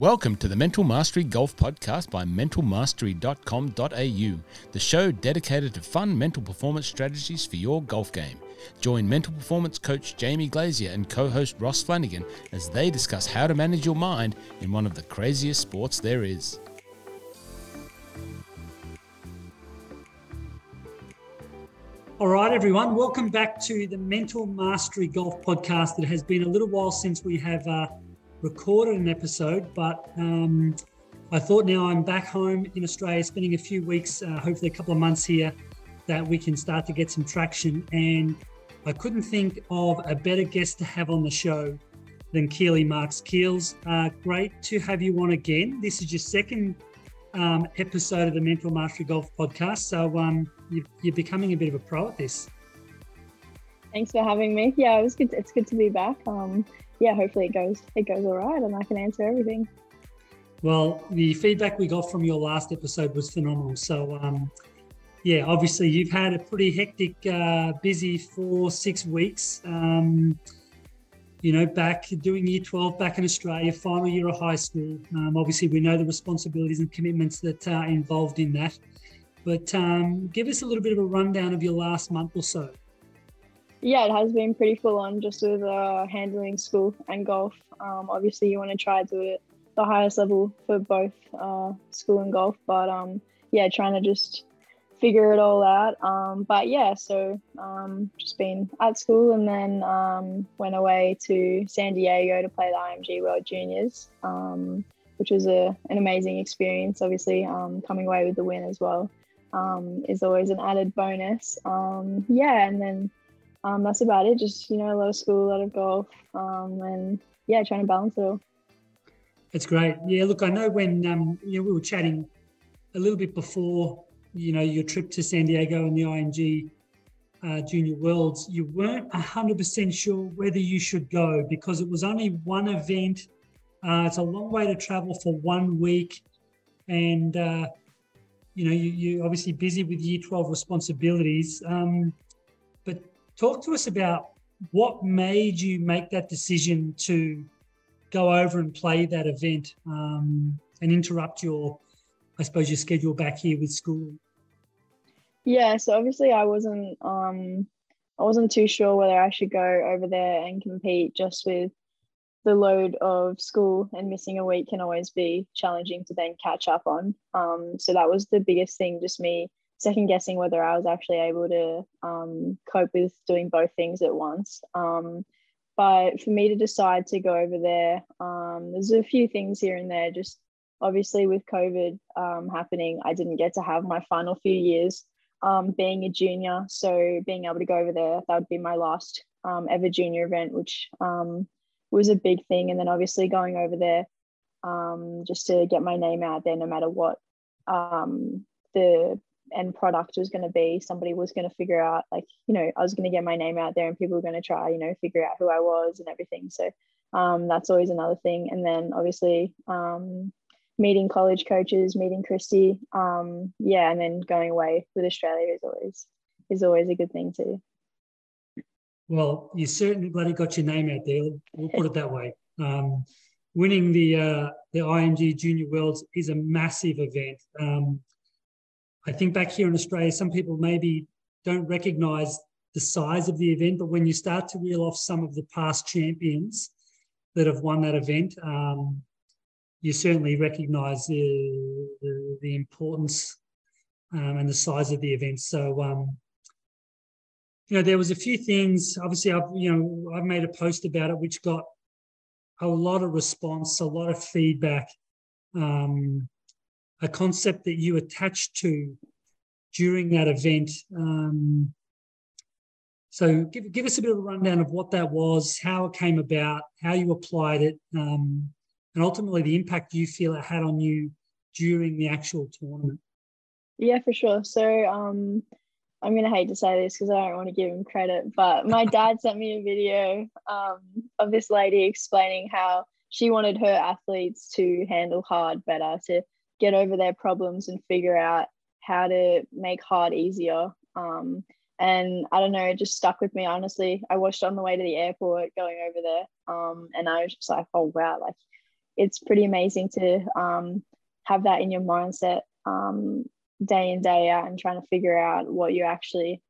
Welcome to the Mental Mastery Golf Podcast by mentalmastery.com.au, the show dedicated to fun mental performance strategies for your golf game. Join mental performance coach Jamie Glazier and co host Ross Flanagan as they discuss how to manage your mind in one of the craziest sports there is. All right, everyone, welcome back to the Mental Mastery Golf Podcast. It has been a little while since we have. Uh, recorded an episode, but um, I thought now I'm back home in Australia, spending a few weeks, uh, hopefully a couple of months here, that we can start to get some traction. And I couldn't think of a better guest to have on the show than Keeley Marx. Keels, uh, great to have you on again. This is your second um, episode of the Mental Mastery Golf podcast. So um, you, are becoming a bit of a pro at this. Thanks for having me. Yeah, it was good. It's good to be back. Um, yeah, hopefully it goes it goes all right and I can answer everything. Well, the feedback we got from your last episode was phenomenal. So, um, yeah, obviously you've had a pretty hectic, uh, busy four six weeks. Um, you know, back doing year 12 back in Australia, final year of high school. Um, obviously, we know the responsibilities and commitments that are involved in that. But um, give us a little bit of a rundown of your last month or so. Yeah, it has been pretty full on just with uh, handling school and golf. Um, obviously, you want to try to do it the highest level for both uh, school and golf, but um, yeah, trying to just figure it all out. Um, but yeah, so um, just been at school and then um, went away to San Diego to play the IMG World Juniors, um, which was a, an amazing experience. Obviously, coming away with the win as well is always an added bonus. Yeah, and then um, that's about it. Just you know, a lot of school, a lot of golf, um, and yeah, trying to balance it all. That's great. Yeah, look, I know when um, you know we were chatting a little bit before you know your trip to San Diego and the IMG uh, Junior Worlds, you weren't hundred percent sure whether you should go because it was only one event. Uh, it's a long way to travel for one week, and uh, you know you, you're obviously busy with Year Twelve responsibilities. Um, talk to us about what made you make that decision to go over and play that event um, and interrupt your, I suppose, your schedule back here with school? Yeah, so obviously I wasn't, um, I wasn't too sure whether I should go over there and compete just with the load of school and missing a week can always be challenging to then catch up on. Um, so that was the biggest thing, just me second guessing whether I was actually able to um, cope with doing both things at once. Um, but for me to decide to go over there, um, there's a few things here and there. Just obviously with COVID um, happening, I didn't get to have my final few years um, being a junior. So being able to go over there, that would be my last um, ever junior event, which was a big thing. And then obviously going over there just to get my name out there, no matter what the end product was going to be somebody was going to figure out like you know i was going to get my name out there and people were going to try you know figure out who i was and everything. So um, that's always another thing. And then obviously um, meeting college coaches meeting christy um, yeah and then going away with australia is always is always a good thing too. Well you certainly bloody got your name out there. We'll put it that way. Um, winning the uh, the img junior worlds is a massive event. Um, I think back here in Australia, some people maybe don't recognize the size of the event, but when you start to reel off some of the past champions that have won that event, um, you certainly recognize the, the, the importance um, and the size of the event. So, um, you know, there was a few things. Obviously, I've you know I've made a post about it, which got a lot of response, a lot of feedback. Um, a concept that you attached to during that event. Um, so give, give us a bit of a rundown of what that was, how it came about, how you applied it, um, and ultimately the impact you feel it had on you during the actual tournament. Yeah, for sure. So um, I'm going to hate to say this because I don't want to give him credit, but my dad sent me a video um, of this lady explaining how she wanted her athletes to handle hard better, to get over their problems and figure out how to make hard easier. Um, and I don't know, it just stuck with me. Honestly, I watched on the way to the airport going over there, um, and I was just like, oh wow, like it's pretty amazing to um, have that in your mindset um, day in day out and trying to figure out what you actually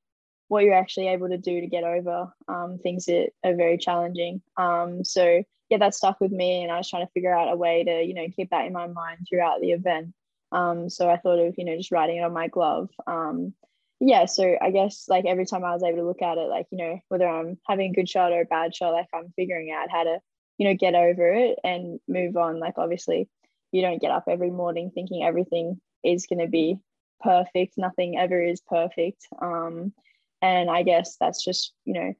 what you're actually able to do to get over um, things that are very challenging. Um, so yeah, that stuck with me, and I was trying to figure out a way to you know keep that in my mind throughout the event. Um, so I thought of you know just writing it on my glove. Um, yeah, so I guess like every time I was able to look at it, like you know whether I'm having a good shot or a bad shot, like I'm figuring out how to you know get over it and move on. Like obviously, you don't get up every morning thinking everything is going to be perfect. Nothing ever is perfect. Um, and I guess that's just, you know,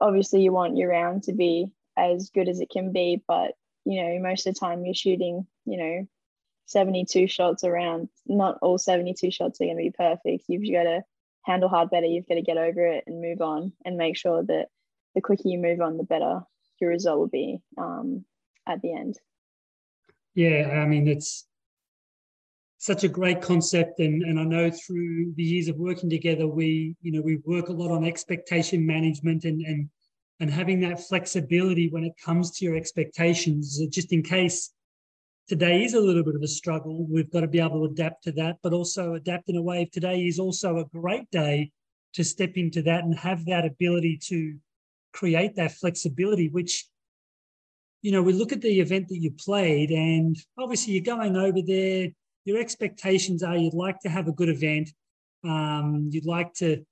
obviously you want your round to be as good as it can be, but, you know, most of the time you're shooting, you know, 72 shots around. Not all 72 shots are going to be perfect. You've got to handle hard better. You've got to get over it and move on and make sure that the quicker you move on, the better your result will be um, at the end. Yeah, I mean, it's such a great concept and, and i know through the years of working together we you know we work a lot on expectation management and and and having that flexibility when it comes to your expectations just in case today is a little bit of a struggle we've got to be able to adapt to that but also adapt in a way if today is also a great day to step into that and have that ability to create that flexibility which you know we look at the event that you played and obviously you're going over there your expectations are you'd like to have a good event, um, you'd like to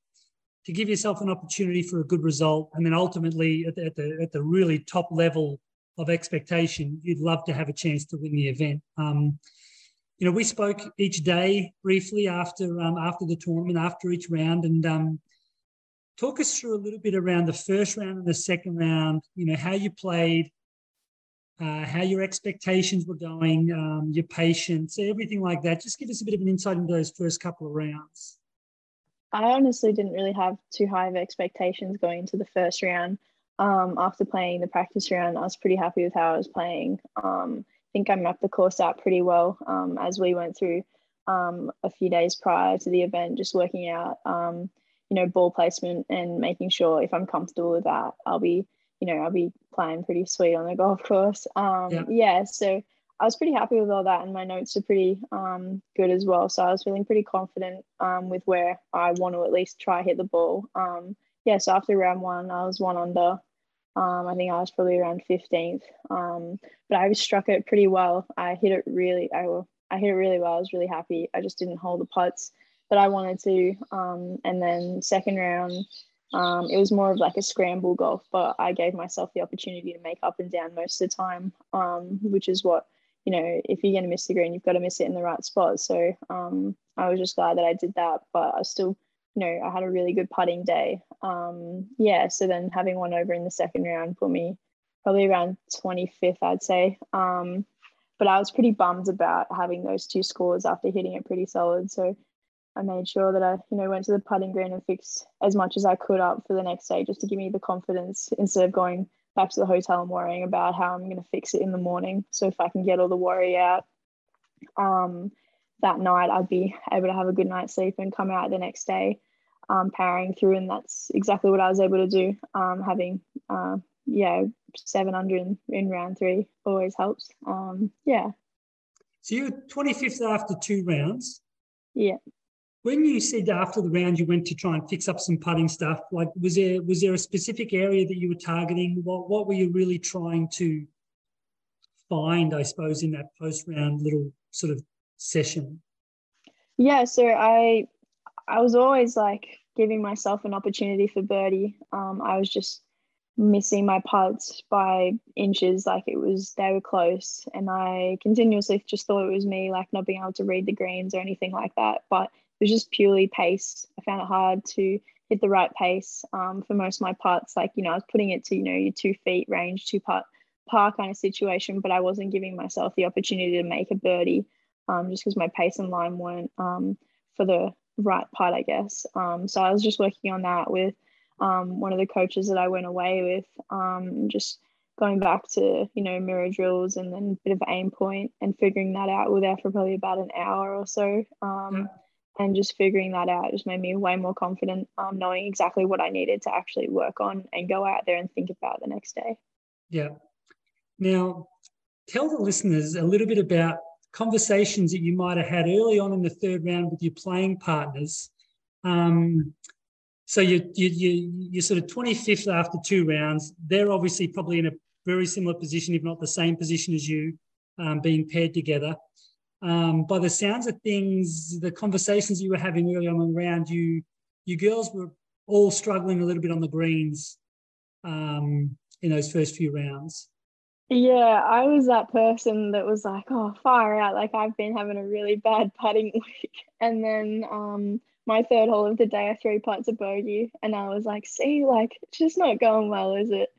to give yourself an opportunity for a good result, and then ultimately at the, at the, at the really top level of expectation, you'd love to have a chance to win the event. Um, you know, we spoke each day briefly after um, after the tournament, after each round, and um, talk us through a little bit around the first round and the second round. You know, how you played, uh, how your expectations were going, um, your patience, everything like that. Just give us a bit of an insight into those first couple of rounds. I honestly didn't really have too high of expectations going into the first round. Um, after playing the practice round, I was pretty happy with how I was playing. Um, I think I mapped the course out pretty well um, as we went through um, a few days prior to the event, just working out, um, you know, ball placement and making sure if I'm comfortable with that, I'll be you know, I'll be playing pretty sweet on the golf course. Um, yeah. yeah. so I was pretty happy with all that, and my notes are pretty um, good as well. So I was feeling pretty confident um, with where I want to at least try hit the ball. Um, yeah, so after round one, I was one under. Um, I think I was probably around 15th, um, but I struck it pretty well. I hit it really, I, I hit it really well. I was really happy. I just didn't hold the putts that I wanted to. Um, and then second round, um, it was more of like a scramble golf, but I gave myself the opportunity to make up and down most of the time, um, which is what, you know, if you're going to miss the green, you've got to miss it in the right spot. So um, I was just glad that I did that, but I still, you know, I had a really good putting day. Um, yeah, so then having one over in the second round put me probably around 25th, I'd say. Um, but I was pretty bummed about having those two scores after hitting it pretty solid. So I made sure that I, you know, went to the putting green and fixed as much as I could up for the next day just to give me the confidence instead of going back to the hotel and worrying about how I'm going to fix it in the morning. So if I can get all the worry out um, that night, I'd be able to have a good night's sleep and come out the next day um, powering through. And that's exactly what I was able to do. Um, having, uh, yeah, 700 in, in round three always helps. Um, yeah. So you were 25th after two rounds. Yeah when you said after the round you went to try and fix up some putting stuff, like was there was there a specific area that you were targeting? What what were you really trying to find, I suppose, in that post round little sort of session? Yeah, so I I was always like giving myself an opportunity for birdie. Um, I was just missing my putts by inches, like it was they were close, and I continuously just thought it was me, like not being able to read the greens or anything like that. But was just purely pace. I found it hard to hit the right pace um, for most of my putts. Like, you know, I was putting it to, you know, your two feet range, two putt par kind of situation, but I wasn't giving myself the opportunity to make a birdie um, just because my pace and line weren't um, for the right putt, I guess. Um, so I was just working on that with um, one of the coaches that I went away with, um, just going back to, you know, mirror drills and then a bit of aim point and figuring that out. We were there for probably about an hour or so. Yeah and just figuring that out just made me way more confident um, knowing exactly what i needed to actually work on and go out there and think about the next day yeah now tell the listeners a little bit about conversations that you might have had early on in the third round with your playing partners. Um, so you you you you're sort of 25th after two rounds. They're obviously probably in a very similar position, if not the same position as you, um, being paired together. Um, by the sounds of things, the conversations you were having early on in the round, you you girls were all struggling a little bit on the greens um, in those first few rounds. Yeah, I was that person that was like, oh, fire out. Like, I've been having a really bad putting week. And then um, my third hole of the day, I three putts a bogey. And I was like, see, like, it's just not going well, is it?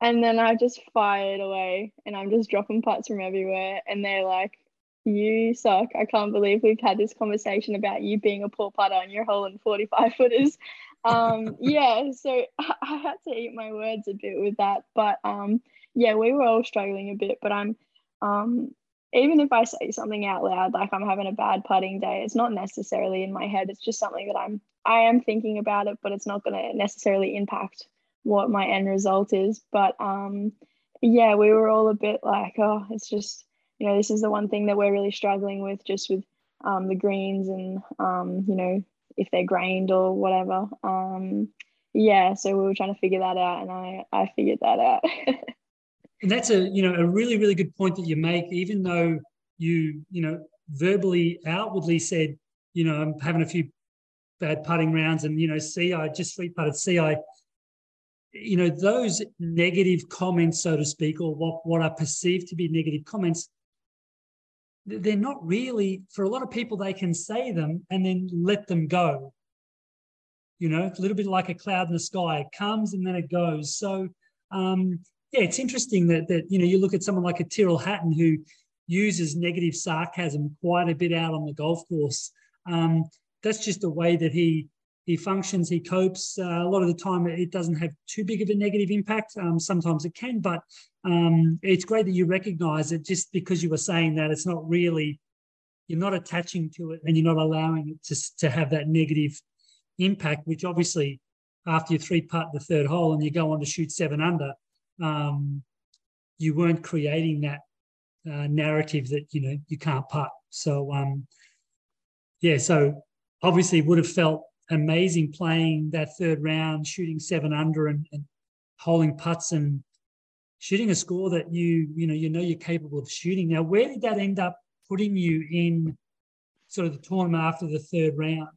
And then I just fired away and I'm just dropping putts from everywhere. And they're like, you suck. I can't believe we've had this conversation about you being a poor putter on your hole in 45 footers. Um, yeah, so I had to eat my words a bit with that. But um, yeah, we were all struggling a bit, but I'm um even if I say something out loud, like I'm having a bad putting day, it's not necessarily in my head. It's just something that I'm I am thinking about it, but it's not gonna necessarily impact what my end result is. But um yeah, we were all a bit like, oh, it's just, you know, this is the one thing that we're really struggling with just with um the greens and um, you know, if they're grained or whatever. Um yeah, so we were trying to figure that out and I I figured that out. and that's a you know a really really good point that you make even though you you know verbally outwardly said you know i'm having a few bad putting rounds and you know see i just free putted see i you know those negative comments so to speak or what what are perceived to be negative comments they're not really for a lot of people they can say them and then let them go. You know it's a little bit like a cloud in the sky. It comes and then it goes. So um, yeah, it's interesting that that you know you look at someone like a Tyrrell Hatton who uses negative sarcasm quite a bit out on the golf course. Um, that's just the way that he he functions. He copes. Uh, a lot of the time, it doesn't have too big of a negative impact. Um, sometimes it can, but um, it's great that you recognise it. Just because you were saying that, it's not really you're not attaching to it, and you're not allowing it to to have that negative impact. Which obviously, after you three putt the third hole and you go on to shoot seven under, um, you weren't creating that uh, narrative that you know you can't putt. So um, yeah, so obviously would have felt amazing playing that third round, shooting seven under and, and holding putts and shooting a score that you you know you know you're capable of shooting. Now, where did that end up putting you in sort of the tournament after the third round?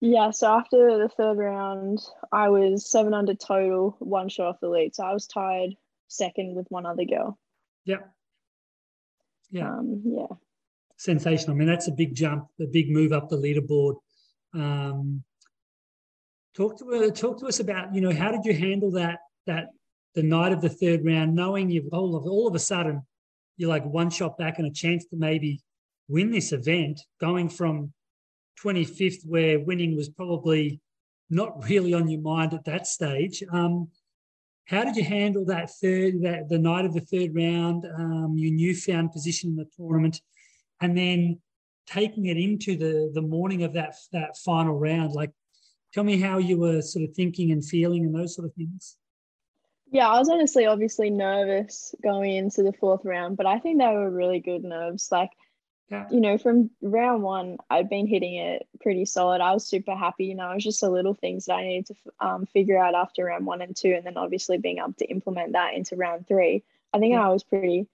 Yeah, so after the third round, I was seven under total, one shot off the lead. So I was tied second with one other girl. Yep. Yeah. Um, yeah. Sensational. I mean, that's a big jump, a big move up the leaderboard. Um, talk to uh, talk to us about you know how did you handle that that the night of the third round, knowing you've all of all of a sudden you're like one shot back and a chance to maybe win this event, going from 25th, where winning was probably not really on your mind at that stage. Um, how did you handle that third, that the night of the third round, um, your newfound position in the tournament, and then taking it into the the morning of that that final round? Like, tell me how you were sort of thinking and feeling and those sort of things. Yeah, I was honestly obviously nervous going into the fourth round, but I think they were really good nerves. Like yeah. you know, from round one, I'd been hitting it pretty solid. I was super happy. You know, it was just the little things that I needed to um, figure out after round one and two, and then obviously being able to implement that into round three. I think yeah. I was pretty,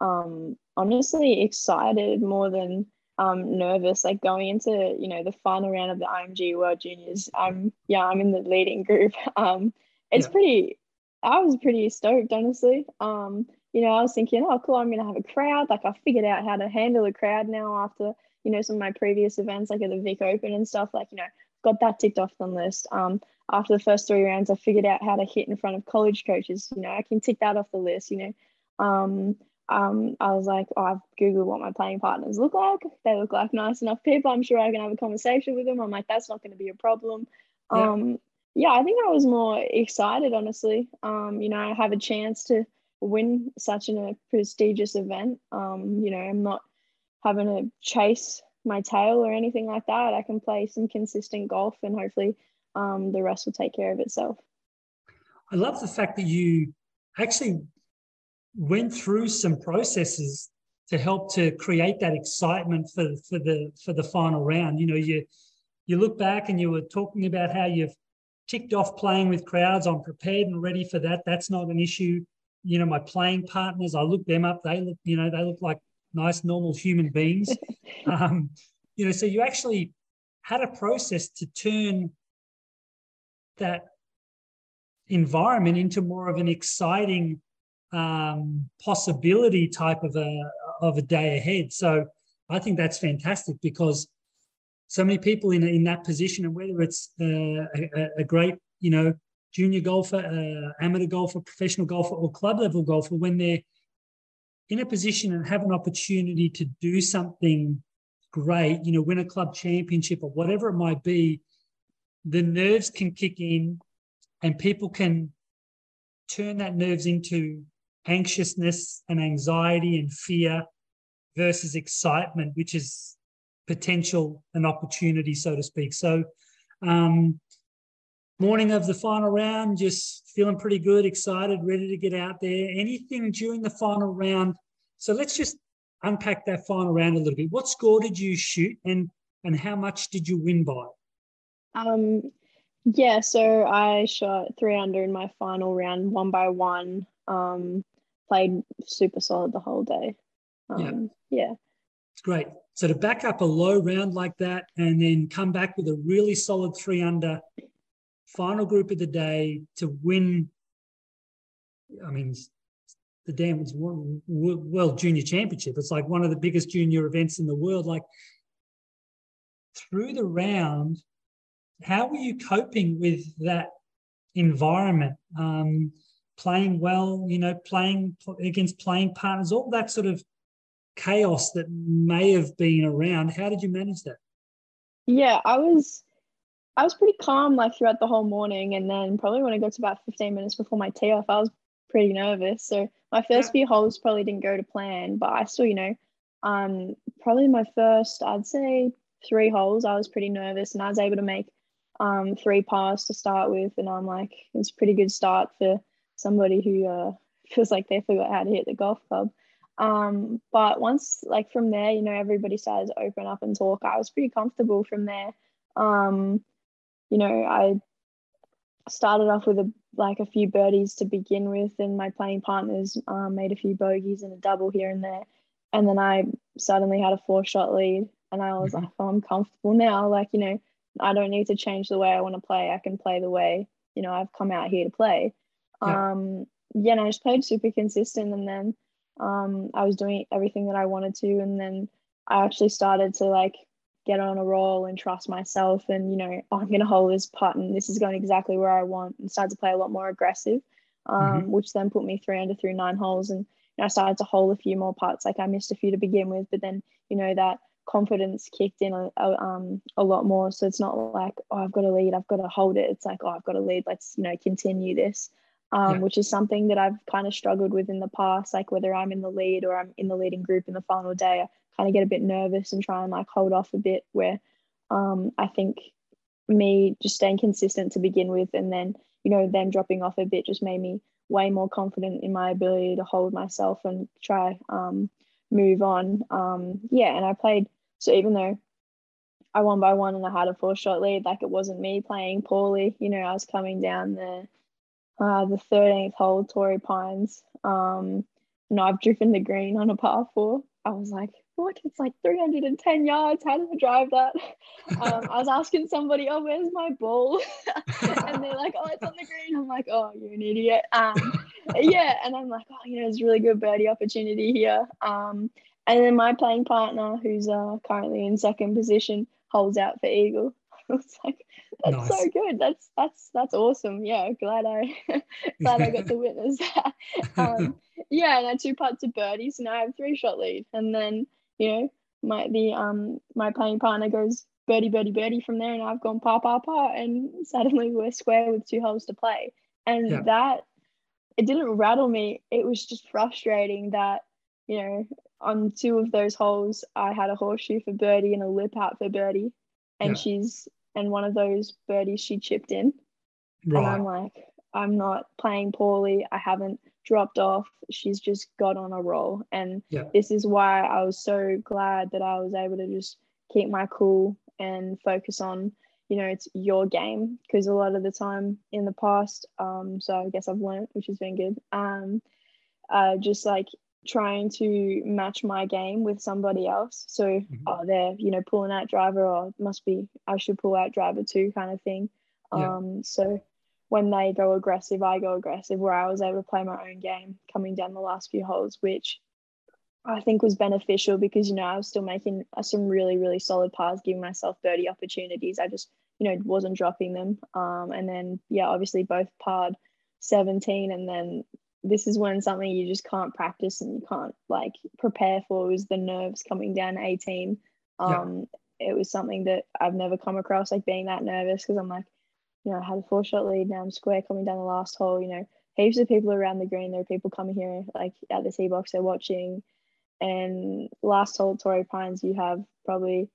um, honestly excited more than um, nervous. Like going into you know the final round of the IMG World Juniors. I'm yeah, I'm in the leading group. Um, it's yeah. pretty. I was pretty stoked, honestly. Um, you know, I was thinking, oh, cool, I'm going to have a crowd. Like, I figured out how to handle a crowd now after, you know, some of my previous events, like at the Vic Open and stuff. Like, you know, got that ticked off the list. Um, after the first three rounds, I figured out how to hit in front of college coaches. You know, I can tick that off the list. You know, um, um, I was like, oh, I've googled what my playing partners look like. They look like nice enough people. I'm sure I can have a conversation with them. I'm like, that's not going to be a problem. Yeah. Um, yeah, I think I was more excited, honestly. Um, you know, I have a chance to win such an, a prestigious event. Um, you know, I'm not having to chase my tail or anything like that. I can play some consistent golf and hopefully um, the rest will take care of itself. I love the fact that you actually went through some processes to help to create that excitement for for the for the final round. You know, you you look back and you were talking about how you've ticked off playing with crowds. I'm prepared and ready for that. That's not an issue. You know, my playing partners, I look them up. They look, you know, they look like nice, normal human beings. um, you know, so you actually had a process to turn that environment into more of an exciting um, possibility type of a of a day ahead. So I think that's fantastic because so many people in in that position, and whether it's uh, a, a, great you know junior golfer, uh, amateur golfer, professional golfer, or club level golfer, when they're in a position and have an opportunity to do something great, you know, win a club championship or whatever it might be, the nerves can kick in and people can turn that nerves into anxiousness and anxiety and fear versus excitement, which is potential and opportunity, so to speak. So, um, morning of the final round, just feeling pretty good, excited, ready to get out there. Anything during the final round? So let's just unpack that final round a little bit. What score did you shoot, and and how much did you win by? Um, yeah, so I shot three under in my final round, one by one. Um, played super solid the whole day. Um, yeah. yeah. It's great. So to back up a low round like that and then come back with a really solid three under final group of the day to win. I mean, the damn World Junior Championship. It's like one of the biggest junior events in the world. Like through the round, how were you coping with that environment? Um, playing well, you know, playing against playing partners, all that sort of chaos that may have been around. How did you manage that? Yeah, I was I was pretty calm like throughout the whole morning and then probably when I got to about 15 minutes before my tee off, I was pretty nervous. So my first few holes probably didn't go to plan, but I still, you know, um probably my first I'd say three holes I was pretty nervous and I was able to make um three pars to start with and I'm like it's a pretty good start for somebody who uh, feels like they forgot how to hit the golf club. Um, but once, like from there, you know, everybody started to open up and talk. I was pretty comfortable from there. Um, you know, I started off with a like a few birdies to begin with, and my playing partners um, made a few bogeys and a double here and there. And then I suddenly had a four shot lead, and I was mm-hmm. like, oh, I'm comfortable now. Like, you know, I don't need to change the way I want to play. I can play the way, you know, I've come out here to play. Yeah. Um, yeah, and I just played super consistent, and then um, I was doing everything that I wanted to, and then I actually started to like get on a roll and trust myself, and you know, oh, I'm gonna hold this putt, and this is going exactly where I want, and started to play a lot more aggressive, um, mm-hmm. which then put me three under through nine holes, and you know, I started to hold a few more putts. Like I missed a few to begin with, but then you know that confidence kicked in a, a, um, a lot more. So it's not like, oh, I've got a lead, I've got to hold it. It's like, oh, I've got a lead, let's, you know, continue this um, yeah. which is something that I've kind of struggled with in the past. Like whether I'm in the lead or I'm in the leading group in the final day, I kind of get a bit nervous and try and like hold off a bit. Where um, I think me just staying consistent to begin with, and then you know them dropping off a bit just made me way more confident in my ability to hold myself and try um, move on. Um, yeah, and I played so even though I won by one and I had a four shot lead, like it wasn't me playing poorly. You know, I was coming down the uh, the 13th hole, Torrey Pines. Um, and I've driven the green on a par four. I was like, what? It's like 310 yards. How do I drive that? Um, I was asking somebody, oh, where's my ball? and they're like, oh, it's on the green. I'm like, oh, you're an idiot. Um, yeah. And I'm like, oh, you know, it's a really good birdie opportunity here. Um, and then my playing partner, who's uh, currently in second position, holds out for eagle. it's like, that's nice. so good. That's that's that's awesome. Yeah, glad I glad I got to witness that. Um, yeah, and I two putts of birdies, and I have three shot lead. And then you know my the um my playing partner goes birdie birdie birdie from there, and I've gone par par par, and suddenly we're square with two holes to play. And yeah. that it didn't rattle me. It was just frustrating that you know on two of those holes I had a horseshoe for birdie and a lip out for birdie, and yeah. she's and one of those birdies she chipped in. Right. And I'm like, I'm not playing poorly. I haven't dropped off. She's just got on a roll. And Yeah. this is why I was so glad that I was able to just keep my cool and focus on, you know, it's your game. Because a lot of the time in the past, um, so I guess I've learned, which has been good. Um, uh, just like trying to match my game with somebody else. So, Mhm. oh, they're, you know, pulling out driver or must be, I should pull out driver too kind of thing. Yeah. Um, so when they go aggressive, I go aggressive, where I was able to play my own game coming down the last few holes, which I think was beneficial because, you know, I was still making uh, some really, really solid pars, giving myself 30 opportunities. I just, you know, wasn't dropping them. Um, and then, yeah, obviously both parred 17. And then this is when something you just can't practice and you can't like prepare for was the nerves coming down 18. Yeah. Um, It was something that I've never come across, like being that nervous because I'm like, you know, I had a four shot lead. Now I'm square coming down the last hole. You know, heaps of people around the green. There are people coming here, like at the tee box, they're watching. And last hole, Torrey Pines, you have probably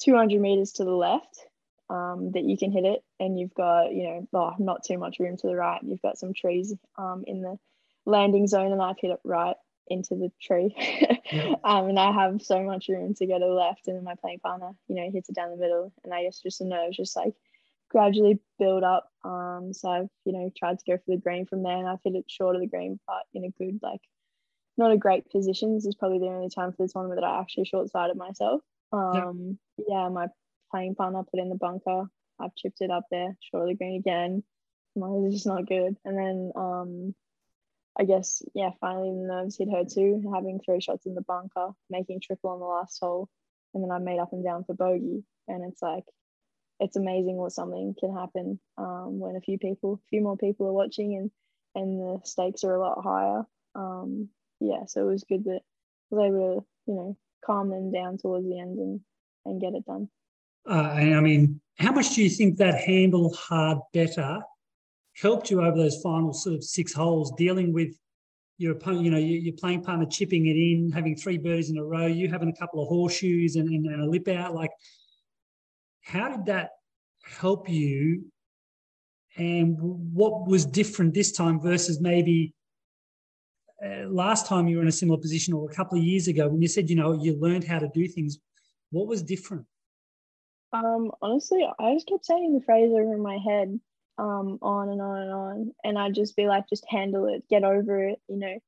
200 meters to the left um, that you can hit it. And you've got, you know, oh, not too much room to the right. You've got some trees um, in the landing zone, and I've hit it right into the tree. Yeah. um, and I have so much room to go to the left. And then my playing partner, you know, hits it down the middle. And I guess just the nerves just like gradually build up. Um, so I've, you know, tried to go for the green from there and I've hit it short of the green, but in a good, like, not a great position. This is probably the only time for this tournament that I actually short sided myself. Um, yeah. my playing partner put in the bunker. I've chipped it up there, short of the green again. Mine is just not good. And then, um, I guess, yeah, finally the nerves hit her too, having three shots in the bunker, making triple on the last hole. And then I made up and down for bogey. And it's like, it's amazing what something can happen um, when a few people, a few more people are watching and, and the stakes are a lot higher. Um, yeah, so it was good that I was able to, you know, calm them down towards the end and, and get it done. Uh, and I mean, how much do you think that handle hard better helped you over those final sort of six holes, dealing with your opponent, you know, your, playing partner chipping it in, having three birdies in a row, you having a couple of horseshoes and, and, and a lip out? Like, how did that help you? And what was different this time versus maybe uh, last time you were in a similar position or a couple of years ago when you said, you know, you learned how to do things? What was different? Um, honestly, I just kept saying the phrase over in my head, um, on and on and on. And I'd just be like, just handle it, get over it. You know,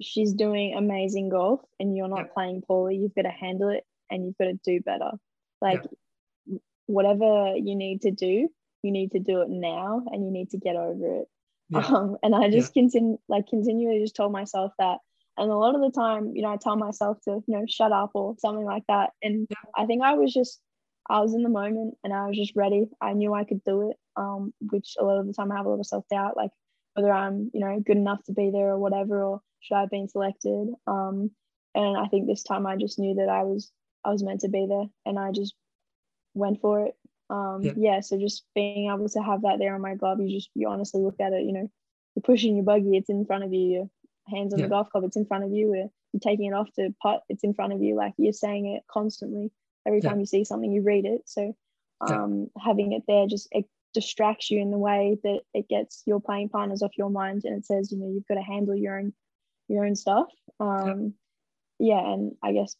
she's doing amazing golf and you're not playing poorly. You've got to handle it and you've got to do better. Like, whatever you need to do, you need to do it now and you need to get over it. Um, and I just continue, like, continually just told myself that. And a lot of the time, you know, I tell myself to, you know, shut up or something like that. And. I think I was just, I was in the moment and I was just ready. I knew I could do it. Um, which a lot of the time I have a lot of self doubt, like whether I'm, you know, good enough to be there or whatever, or should I have been selected? Um, and I think this time I just knew that I was, I was meant to be there, and I just went for it. Um, Yeah. yeah. So just being able to have that there on my glove, you just you honestly look at it. You know, you're pushing your buggy, it's in front of you. Your hands on Yeah. the golf club, it's in front of you. You're you're taking it off to putt, it's in front of you. Like you're saying it constantly. Every Yeah. time you see something, you read it. So Yeah. um, having it there just it distracts you in the way that it gets your playing partners off your mind, and it says you know you've got to handle your own your own stuff. Um, yeah, and I guess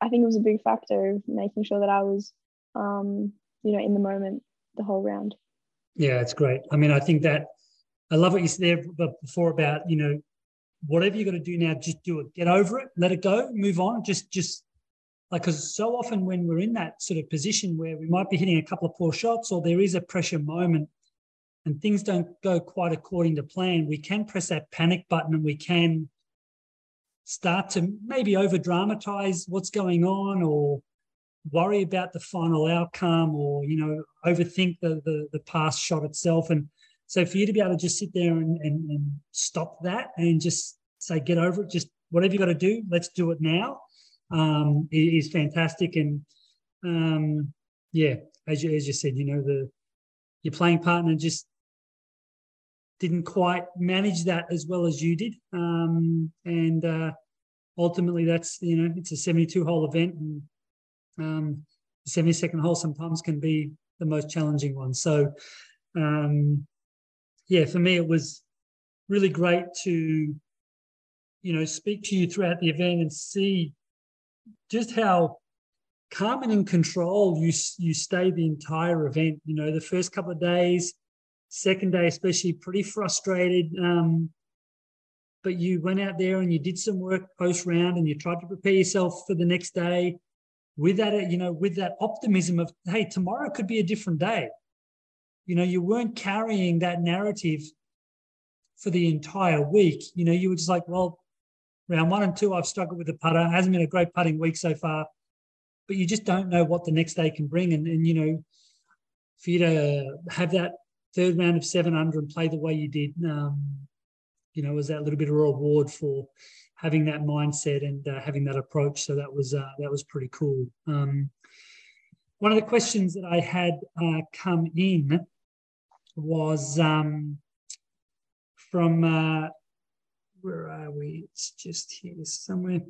I think it was a big factor of making sure that I was, um, you know, in the moment the whole round. Yeah, it's great. I mean, I think that I love what you said there before about, you know, whatever you got to do now, just do it. Get over it, let it go, move on. Just, just like, because so often when we're in that sort of position where we might be hitting a couple of poor shots or there is a pressure moment and things don't go quite according to plan, we can press that panic button and we can start to maybe over dramatize what's going on or worry about the final outcome or you know overthink the, the the past shot itself. And so for you to be able to just sit there and, and, and stop that and just say get over it. Just whatever you got to do let's do it now um is fantastic and um yeah as you as you said you know the your playing partner just didn't quite manage that as well as you did um and uh ultimately that's you know it's a 72 hole event and um, the 72nd hole sometimes can be the most challenging one. So, um, yeah, for me, it was really great to, you know, speak to you throughout the event and see just how calm and in control you you stay the entire event. You know, the first couple of days, second day especially, pretty frustrated. Um, but you went out there and you did some work post round and you tried to prepare yourself for the next day with that, you know, with that optimism of, hey, tomorrow could be a different day. You know, you weren't carrying that narrative for the entire week. You know, you were just like, well, round one and two, I've struggled with the putter. It hasn't been a great putting week so far, but you just don't know what the next day can bring. And, and you know, for you to have that third round of seven under and play the way you did, um, you know, was that little bit of a reward for having that mindset and uh, having that approach. So that was uh, that was pretty cool. Um, one of the questions that I had uh, come in was um, from uh, where are we? It's just here somewhere.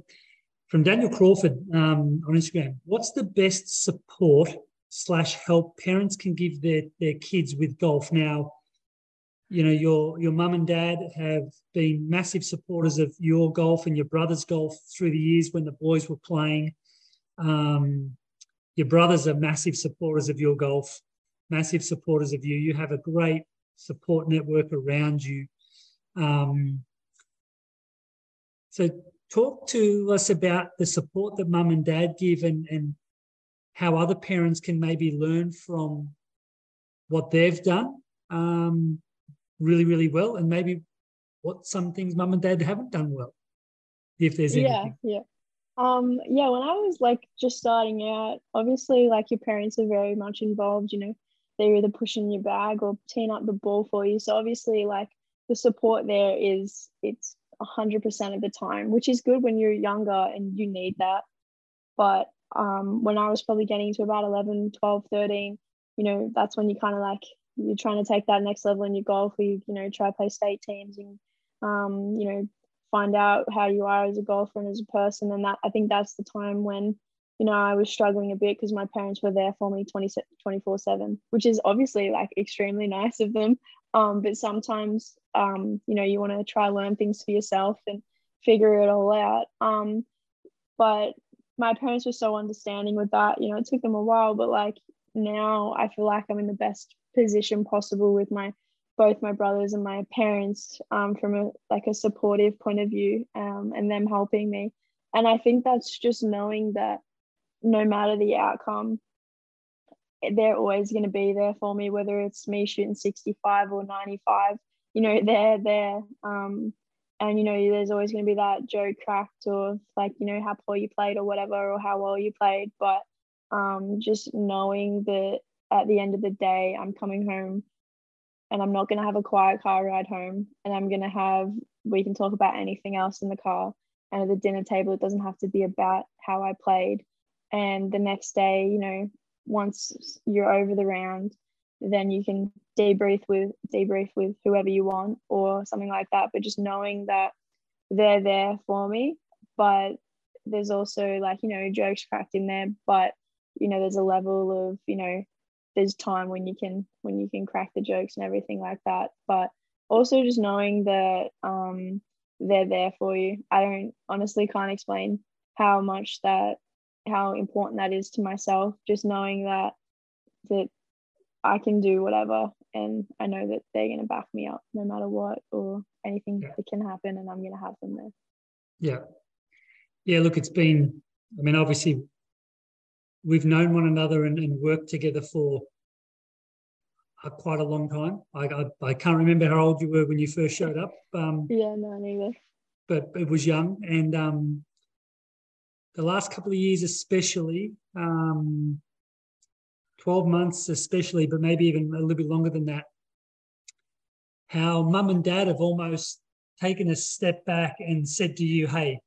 From Daniel Crawford um, on Instagram. What's the best support slash help parents can give their their kids with golf now? you know your your mum and dad have been massive supporters of your golf and your brother's golf through the years when the boys were playing um, your brothers are massive supporters of your golf massive supporters of you you have a great support network around you um, so talk to us about the support that mum and dad give and, and how other parents can maybe learn from what they've done um, really, really well, and maybe what some things mum and dad haven't done well, if there's anything. Yeah, yeah. Um, yeah, when I was like just starting out, obviously like your parents are very much involved, you know, they're either pushing your bag or teeing up the ball for you. So obviously like the support there is it's hundred percent of the time, which is good when you're younger and you need that. But um, when I was probably getting to about 11, 12, 13, you know, that's when you kind of like you're trying to take that next level in your golf, or you you know try play state teams and um, you know find out how you are as a golfer and as a person. And that I think that's the time when you know I was struggling a bit because my parents were there for me 20, 24 7, which is obviously like extremely nice of them. Um, but sometimes um, you know you want to try learn things for yourself and figure it all out. Um, but my parents were so understanding with that. You know, it took them a while, but like now I feel like I'm in the best position possible with my both my brothers and my parents um, from a like a supportive point of view um, and them helping me and i think that's just knowing that no matter the outcome they're always going to be there for me whether it's me shooting 65 or 95 you know they're there um, and you know there's always going to be that joke cracked or like you know how poor you played or whatever or how well you played but um, just knowing that at the end of the day, I'm coming home and I'm not going to have a quiet car ride home and I'm going to have, we can talk about anything else in the car. And at the dinner table, it doesn't have to be about how I played. And the next day, you know, once you're over the round, then you can debrief with debrief with whoever you want or something like that. But just knowing that they're there for me, but there's also like you know jokes cracked in there, but you know there's a level of you know there's time when you can when you can crack the jokes and everything like that but also just knowing that um, they're there for you i don't honestly can't explain how much that how important that is to myself just knowing that that i can do whatever and i know that they're going to back me up no matter what or anything yeah. that can happen and i'm going to have them there yeah yeah look it's been i mean obviously we've known one another and, and worked together for a, quite a long time. I, I, I, can't remember how old you were when you first showed up. Um, yeah, no, neither. But it was young. And um, the last couple of years, especially, um, 12 months especially, but maybe even a little bit longer than that, how mum and dad have almost taken a step back and said to you, hey,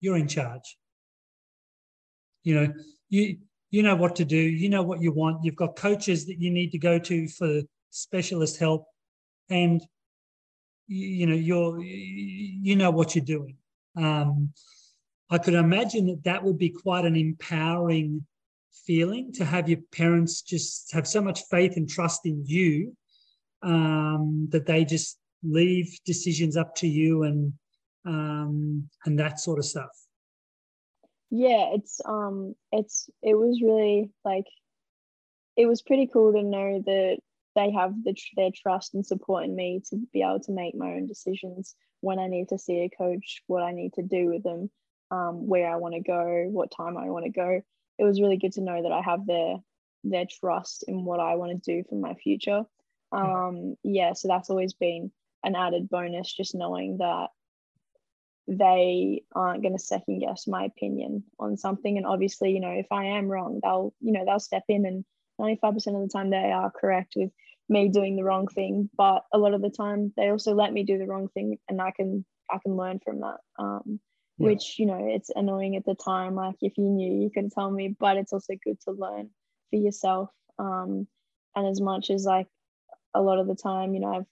you're in charge. You know, you you know what to do. You know what you want. You've got coaches that you need to go to for specialist help. And you, know you're you know what you're doing. Um, i could imagine that that would be quite an empowering feeling to have your parents just have so much faith and trust in you um, that they just leave decisions up to you and um, and that sort of stuff? Yeah, it's um, it's it was really like, it was pretty cool to know that they have the, their trust and support in me to be able to make my own decisions when I need to see a coach, what I need to do with them, um, where I want to go, what time I want to go. It was really good to know that I have their their trust in what I want to do for my future. Um, yeah, so that's always been an added bonus, just knowing that they aren't going to second guess my opinion on something. And obviously, you know, if I am wrong, they'll, you know, they'll step in and 95% of the time they are correct with me doing the wrong thing. But a lot of the time they also let me do the wrong thing and I can, I can learn from that. Um, yeah. which, you know, it's annoying at the time. Like if you knew, you could tell me, but it's also good to learn for yourself. Um, and as much as like a lot of the time, you know, I've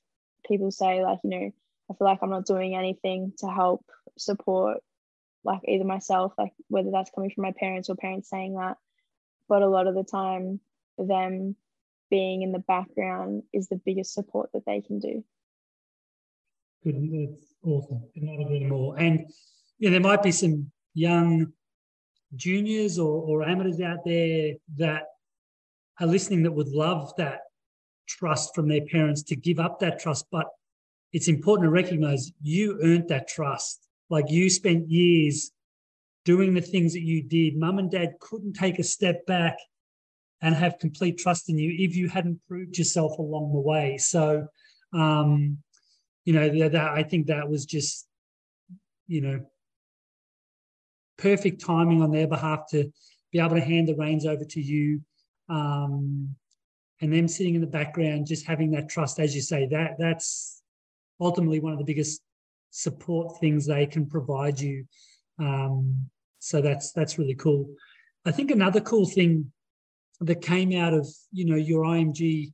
people say like, you know, I feel like I'm not doing anything to help support like either myself, like whether that's coming from my parents or parents saying that. But a lot of the time, them being in the background is the biggest support that they can do. Good, that's awesome. Could not agree more. And yeah, there might be some young juniors or, or amateurs out there that are listening that would love that trust from their parents to give up that trust. But it's important to recognize you earned that trust. Like you spent years doing the things that you did. Mum and dad couldn't take a step back and have complete trust in you if you hadn't proved yourself along the way. So, um, you know, that, that I think that was just, you know, perfect timing on their behalf to be able to hand the reins over to you um, and them sitting in the background, just having that trust, as you say, that that's ultimately one of the biggest support things they can provide you. Um, so that's that's really cool. I think another cool thing that came out of you know your IMG,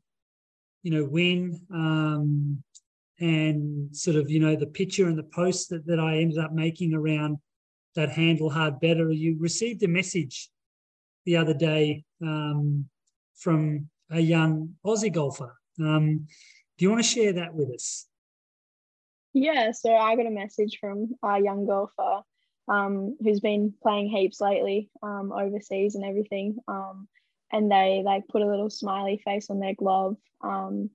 you know, win um, and sort of you know the picture and the post that, that I ended up making around that handle hard better. You received a message the other day um, from a young Aussie golfer. Um, do you want to share that with us? Yeah, so I got a message from a young golfer um, who's been playing heaps lately um, overseas and everything. Um, and they like put a little smiley face on their glove, um,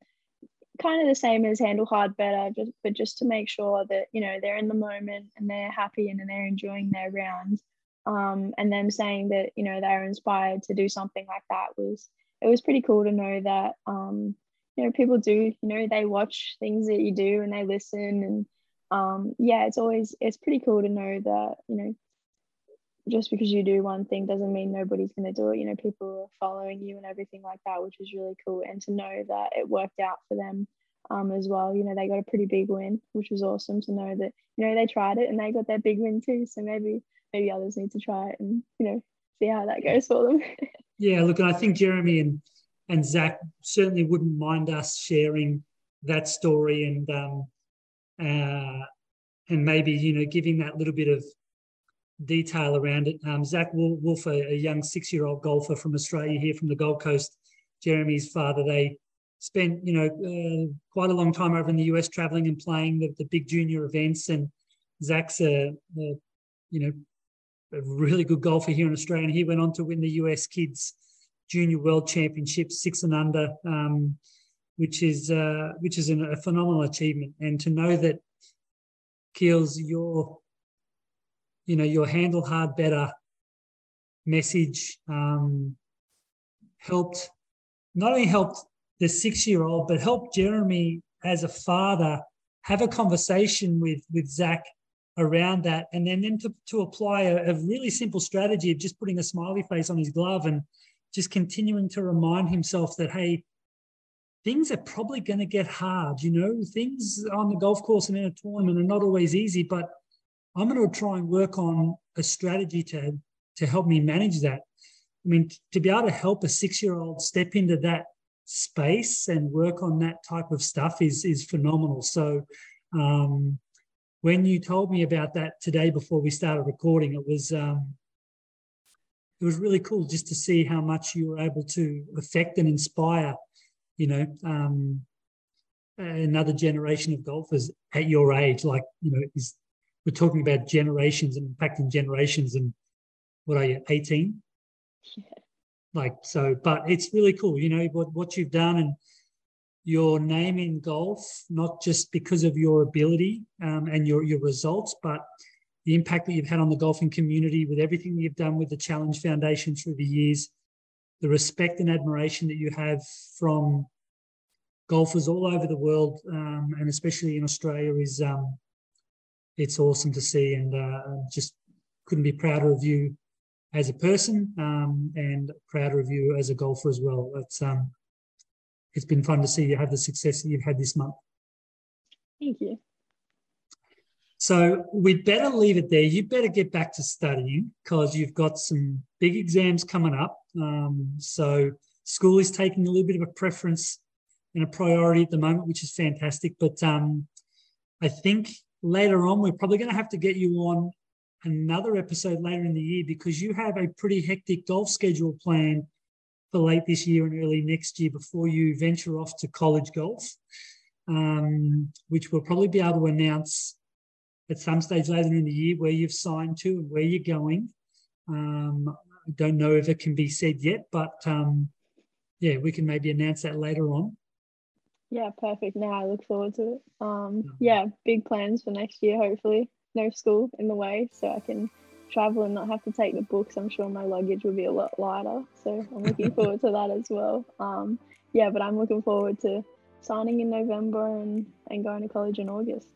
kind of the same as handle hard better, just, but just to make sure that you know they're in the moment and they're happy and they're enjoying their round. Um, and them saying that you know they're inspired to do something like that was it was pretty cool to know that um, you know people do you know they watch things that you do and they listen and um, yeah it's always it's pretty cool to know that you know just because you do one thing doesn't mean nobody's going to do it. You know people are following you and everything like that which is really cool. And to know that it worked out for them um, as well you know they got a pretty big win which was awesome to know that you know they tried it and they got their big win too. So maybe maybe others need to try it and you know see how that goes for them. Yeah, look, I think Jeremy and and Zach certainly wouldn't mind us sharing that story and um, uh, and maybe you know giving that little bit of detail around it. Um, Zach Wolf, a, a young six-year-old golfer from Australia here from the Gold Coast, Jeremy's father, they spent you know uh, quite a long time over in the US traveling and playing the, the big junior events, and Zach's a, a you know a really good golfer here in Australia. And he went on to win the US Kids Junior World Championship, six and under, um, which is uh, which is an, a phenomenal achievement. And to know that Keels, your you know your handle hard better message um, helped not only helped the six year old, but helped Jeremy as a father have a conversation with with Zach around that, and then then to, to apply a, a, really simple strategy of just putting a smiley face on his glove and just continuing to remind himself that hey, things are probably going to get hard. You know, things on the golf course and in a tournament are not always easy, but I'm going to try and work on a strategy to to help me manage that. I mean, to be able to help a six year old step into that space and work on that type of stuff is is phenomenal. So um, when you told me about that today before we started recording, it was um, it was really cool just to see how much you were able to affect and inspire, you know, um, another generation of golfers at your age, like you know, is we're talking about generations and impacting generations. And what are you, eighteen? Yeah. Like so, but it's really cool. You know what what you've done and your name in golf, not just because of your ability um, and your your results, but the impact that you've had on the golfing community with everything you've done with the Challenge Foundation through the years, the respect and admiration that you have from golfers all over the world, um, and especially in Australia, is um, it's awesome to see, and uh, just couldn't be prouder of you as a person, um, and prouder of you as a golfer as well. It's um, it's been fun to see you have the success that you've had this month. Thank you. So we'd better leave it there. You better get back to studying because you've got some big exams coming up. Um, so school is taking a little bit of a preference and a priority at the moment, which is fantastic. But um, I think later on we're probably going to have to get you on another episode later in the year because you have a pretty hectic golf schedule planned for late this year and early next year before you venture off to college golf, um, which we'll probably be able to announce at some stage later in the year where you've signed to and where you're going. Um, I don't know if it can be said yet, but um, yeah, we can maybe announce that later on. Yeah, perfect. Now I look forward to it. Um, yeah, big plans for next year, hopefully. No school in the way, so I can travel and not have to take the books. I'm sure my luggage will be a lot lighter. So I'm looking forward to that as well. Um, yeah, but I'm looking forward to signing in November and, and going to college in August.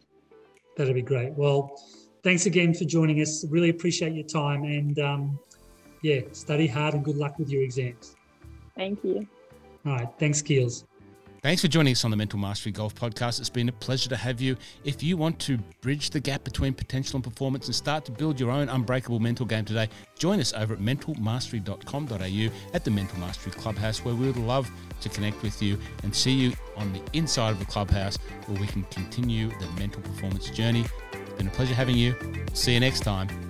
That'd be great. Well, thanks again for joining us. Really appreciate your time and um, yeah, study hard and good luck with your exams. Thank you. All right. Thanks, Keels. Thanks for joining us on the Mental Mastery Golf Podcast. It's been a pleasure to have you. If you want to bridge the gap between potential and performance and start to build your own unbreakable mental game today, join us over at mentalmastery.com.au at the Mental Mastery Clubhouse, where we would love to connect with you and see you on the inside of the clubhouse where we can continue the mental performance journey. It's been a pleasure having you. See you next time.